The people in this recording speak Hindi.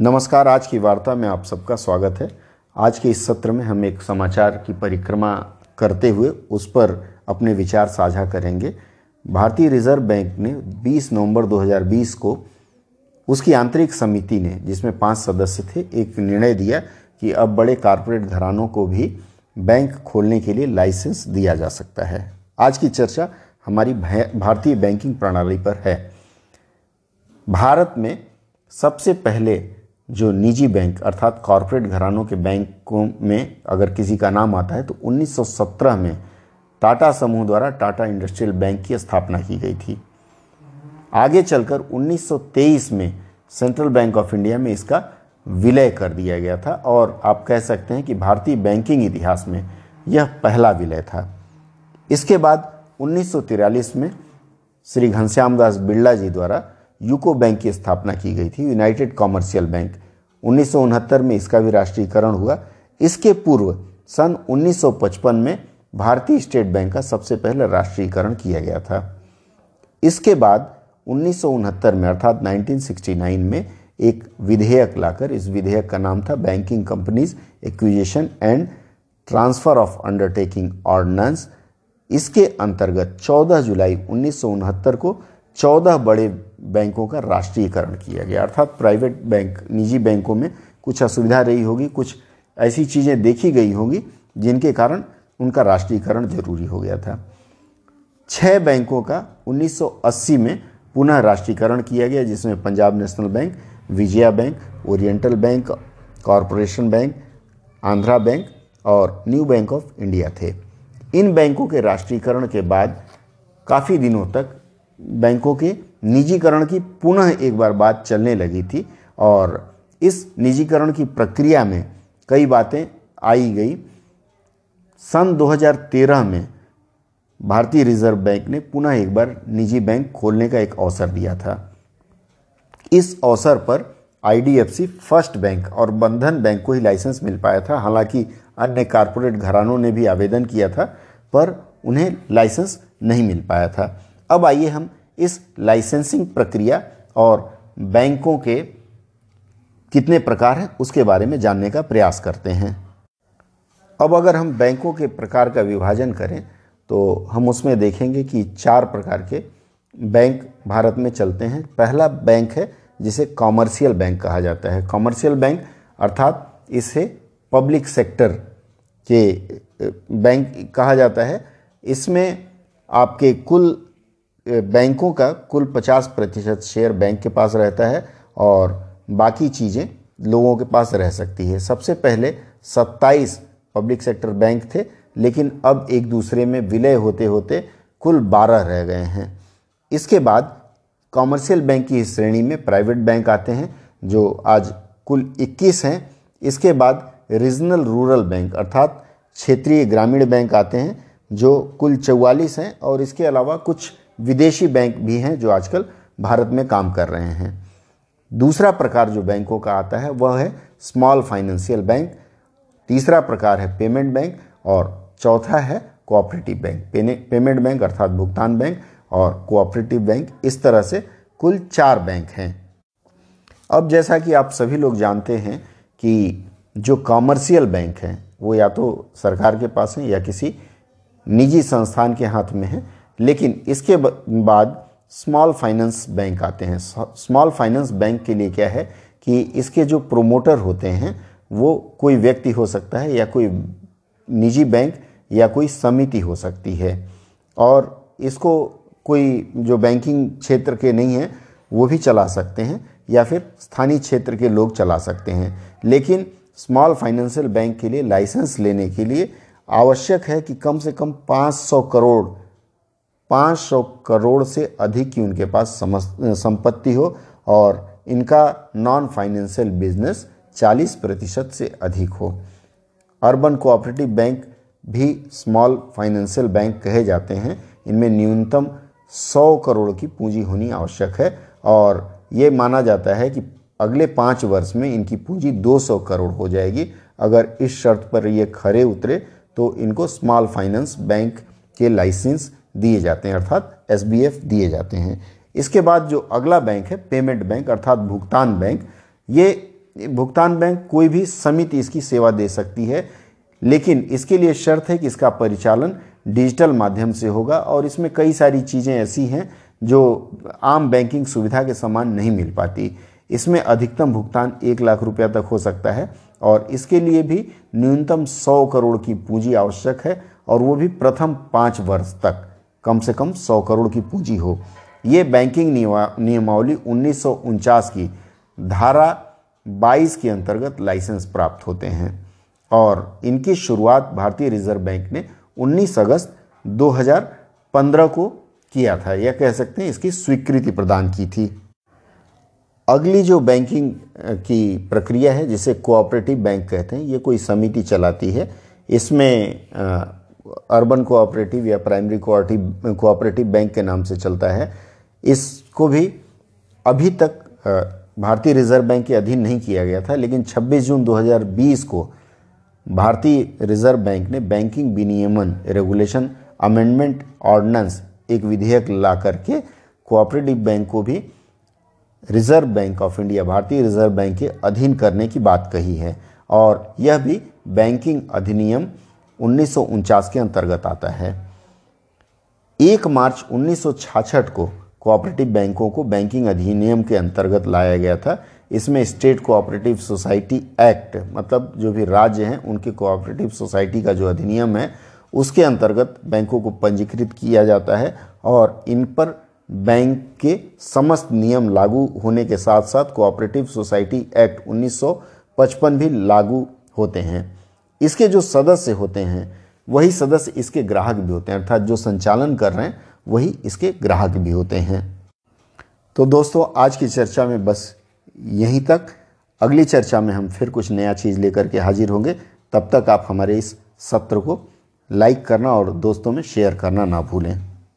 नमस्कार, आज की वार्ता में आप सबका स्वागत है। आज के इस सत्र में हम एक समाचार की परिक्रमा करते हुए उस पर अपने विचार साझा करेंगे। भारतीय रिज़र्व बैंक ने 20 नवंबर 2020 को उसकी आंतरिक समिति ने, जिसमें पाँच सदस्य थे, एक निर्णय दिया कि अब बड़े कारपोरेट घरानों को भी बैंक खोलने के लिए लाइसेंस दिया जा सकता है। आज की चर्चा हमारी भारतीय बैंकिंग प्रणाली पर है। भारत में सबसे पहले जो निजी बैंक, अर्थात कॉरपोरेट घरानों के बैंकों में अगर किसी का नाम आता है तो 1917 में टाटा समूह द्वारा टाटा इंडस्ट्रियल बैंक की स्थापना की गई थी। आगे चलकर 1923 में सेंट्रल बैंक ऑफ़ इंडिया में इसका विलय कर दिया गया था, और आप कह सकते हैं कि भारतीय बैंकिंग इतिहास में यह पहला विलय था। इसके बाद 1943 में श्री घनश्याम दास बिरला जी द्वारा यूको बैंक की स्थापना की गई थी यूनाइटेड कॉमर्शियल बैंक उन्नीस सौ उनहत्तर में इसका भी राष्ट्रीयकरण हुआ। इसके पूर्व सन 1955 में भारतीय स्टेट बैंक का सबसे पहले राष्ट्रीयकरण किया गया था। इसके बाद उन्नीस सौ उनहत्तर में, अर्थात 1969 में, एक विधेयक लाकर, इस विधेयक का नाम था banking companies acquisition and transfer of undertaking ordinance इसके अंतर्गत 14 जुलाई उन्नीस सौ उनहत्तर को 14 बड़े बैंकों का राष्ट्रीयकरण किया गया। अर्थात प्राइवेट बैंक, निजी बैंकों में कुछ असुविधा रही होगी, कुछ ऐसी चीज़ें देखी गई होंगी जिनके कारण उनका राष्ट्रीयकरण ज़रूरी हो गया था। छः बैंकों का 1980 में पुनः राष्ट्रीयकरण किया गया, जिसमें Punjab National Bank, Vijaya Bank, Oriental Bank, Corporation Bank, Andhra Bank और न्यू बैंक ऑफ़ इंडिया थे। इन बैंकों के राष्ट्रीयकरण के बाद काफ़ी दिनों तक बैंकों के निजीकरण की पुनः एक बार बात चलने लगी थी और इस निजीकरण की प्रक्रिया में कई बातें आई गई। सन 2013 में भारतीय रिज़र्व बैंक ने पुनः एक बार निजी बैंक खोलने का एक अवसर दिया था। इस अवसर पर आईडीएफसी फ़र्स्ट बैंक और बंधन बैंक को ही लाइसेंस मिल पाया था। हालाँकि अन्य कारपोरेट घरानों ने भी आवेदन किया था, पर उन्हें लाइसेंस नहीं मिल पाया था। अब आइए हम इस लाइसेंसिंग प्रक्रिया और बैंकों के कितने प्रकार हैं, उसके बारे में जानने का प्रयास करते हैं। अब अगर हम बैंकों के प्रकार का विभाजन करें तो हम उसमें देखेंगे कि चार प्रकार के बैंक भारत में चलते हैं। पहला बैंक है, जिसे कॉमर्शियल बैंक कहा जाता है। कॉमर्शियल बैंक, अर्थात इसे पब्लिक सेक्टर के बैंक कहा जाता है। इसमें आपके कुल बैंकों का कुल 50 प्रतिशत शेयर बैंक के पास रहता है और बाकी चीज़ें लोगों के पास रह सकती है। सबसे पहले 27 पब्लिक सेक्टर बैंक थे, लेकिन अब एक दूसरे में विलय होते होते कुल 12 रह गए हैं। इसके बाद कॉमर्शियल बैंक की श्रेणी में प्राइवेट बैंक आते हैं, जो आज कुल 21 हैं। इसके बाद रीजनल रूरल बैंक, अर्थात क्षेत्रीय ग्रामीण बैंक आते हैं, जो कुल चौवालीस हैं और इसके अलावा कुछ विदेशी बैंक भी हैं जो आजकल भारत में काम कर रहे हैं। दूसरा प्रकार जो बैंकों का आता है, वह है स्मॉल फाइनेंशियल बैंक। तीसरा प्रकार है पेमेंट बैंक और चौथा है कोऑपरेटिव बैंक। पेमेंट बैंक अर्थात भुगतान बैंक और कोऑपरेटिव बैंक, इस तरह से कुल चार बैंक हैं। अब जैसा कि आप सभी लोग जानते हैं कि जो कॉमर्शियल बैंक हैं, वो या तो सरकार के पास हैं या किसी निजी संस्थान के हाथ में है लेकिन इसके बाद स्मॉल फाइनेंस बैंक आते हैं। स्मॉल फाइनेंस बैंक के लिए क्या है कि इसके जो प्रोमोटर होते हैं, वो कोई व्यक्ति हो सकता है या कोई निजी बैंक या कोई समिति हो सकती है। और इसको कोई जो बैंकिंग क्षेत्र के नहीं हैं, वो भी चला सकते हैं या फिर स्थानीय क्षेत्र के लोग चला सकते हैं। लेकिन स्मॉल फाइनेंशियल बैंक के लिए लाइसेंस लेने के लिए आवश्यक है कि कम से कम 500 करोड़ 500 करोड़ से अधिक की उनके पास संपत्ति हो और इनका नॉन फाइनेंशियल बिज़नेस 40 प्रतिशत से अधिक हो। अर्बन कोऑपरेटिव बैंक भी स्मॉल फाइनेंशियल बैंक कहे जाते हैं। इनमें न्यूनतम 100 करोड़ की पूंजी होनी आवश्यक है और ये माना जाता है कि अगले पाँच वर्ष में इनकी पूंजी 200 करोड़ हो जाएगी। अगर इस शर्त पर ये खरे उतरे तो इनको स्मॉल फाइनेंस बैंक के लाइसेंस दिए जाते हैं, अर्थात एसबीएफ दिए जाते हैं। इसके बाद जो अगला बैंक है पेमेंट बैंक अर्थात भुगतान बैंक, ये भुगतान बैंक कोई भी समिति इसकी सेवा दे सकती है, लेकिन इसके लिए शर्त है कि इसका परिचालन डिजिटल माध्यम से होगा और इसमें कई सारी चीज़ें ऐसी हैं जो आम बैंकिंग सुविधा के समान नहीं मिल पाती। इसमें अधिकतम भुगतान एक लाख रुपया तक हो सकता है और इसके लिए भी न्यूनतम सौ करोड़ की पूंजी आवश्यक है और वो भी प्रथम पाँच वर्ष तक। कम से कम सौ करोड़ की पूंजी हो। ये बैंकिंग नियमावली उन्नीस सौ उनचास की धारा 22 के अंतर्गत लाइसेंस प्राप्त होते हैं और इनकी शुरुआत भारतीय रिज़र्व बैंक ने 19 अगस्त 2015 को किया था। या कह सकते हैं इसकी स्वीकृति प्रदान की थी। अगली जो बैंकिंग की प्रक्रिया है, जिसे कोऑपरेटिव बैंक कहते हैं, ये कोई समिति चलाती है, इसमें अर्बन कोऑपरेटिव या प्राइमरी कोऑपरेटिव कोऑपरेटिव बैंक के नाम से चलता है। इसको भी अभी तक भारतीय रिज़र्व बैंक के अधीन नहीं किया गया था, लेकिन 26 जून 2020 को भारतीय रिज़र्व बैंक ने बैंकिंग विनियमन रेगुलेशन अमेंडमेंट ऑर्डिनेंस एक विधेयक ला करके कोऑपरेटिव बैंक को भी रिज़र्व बैंक ऑफ़ इंडिया, भारतीय रिज़र्व बैंक के अधीन करने की बात कही है। और यह भी बैंकिंग अधिनियम उन्नीस सौ उनचास के अंतर्गत आता है। एक मार्च 1966 को कोऑपरेटिव बैंकों को बैंकिंग अधिनियम के अंतर्गत लाया गया था। इसमें स्टेट कोऑपरेटिव सोसाइटी एक्ट मतलब जो भी राज्य हैं, उनके कोऑपरेटिव सोसाइटी का जो अधिनियम है, उसके अंतर्गत बैंकों को पंजीकृत किया जाता है और इन पर बैंक के समस्त नियम लागू होने के साथ साथ कोऑपरेटिव सोसाइटी एक्ट 1955 भी लागू होते हैं। इसके जो सदस्य होते हैं, वही सदस्य इसके ग्राहक भी होते हैं, अर्थात जो संचालन कर रहे हैं, वही इसके ग्राहक भी होते हैं। तो दोस्तों, आज की चर्चा में बस यहीं तक। अगली चर्चा में हम फिर कुछ नया चीज़ लेकर के हाजिर होंगे। तब तक आप हमारे इस सत्र को लाइक करना और दोस्तों में शेयर करना ना भूलें।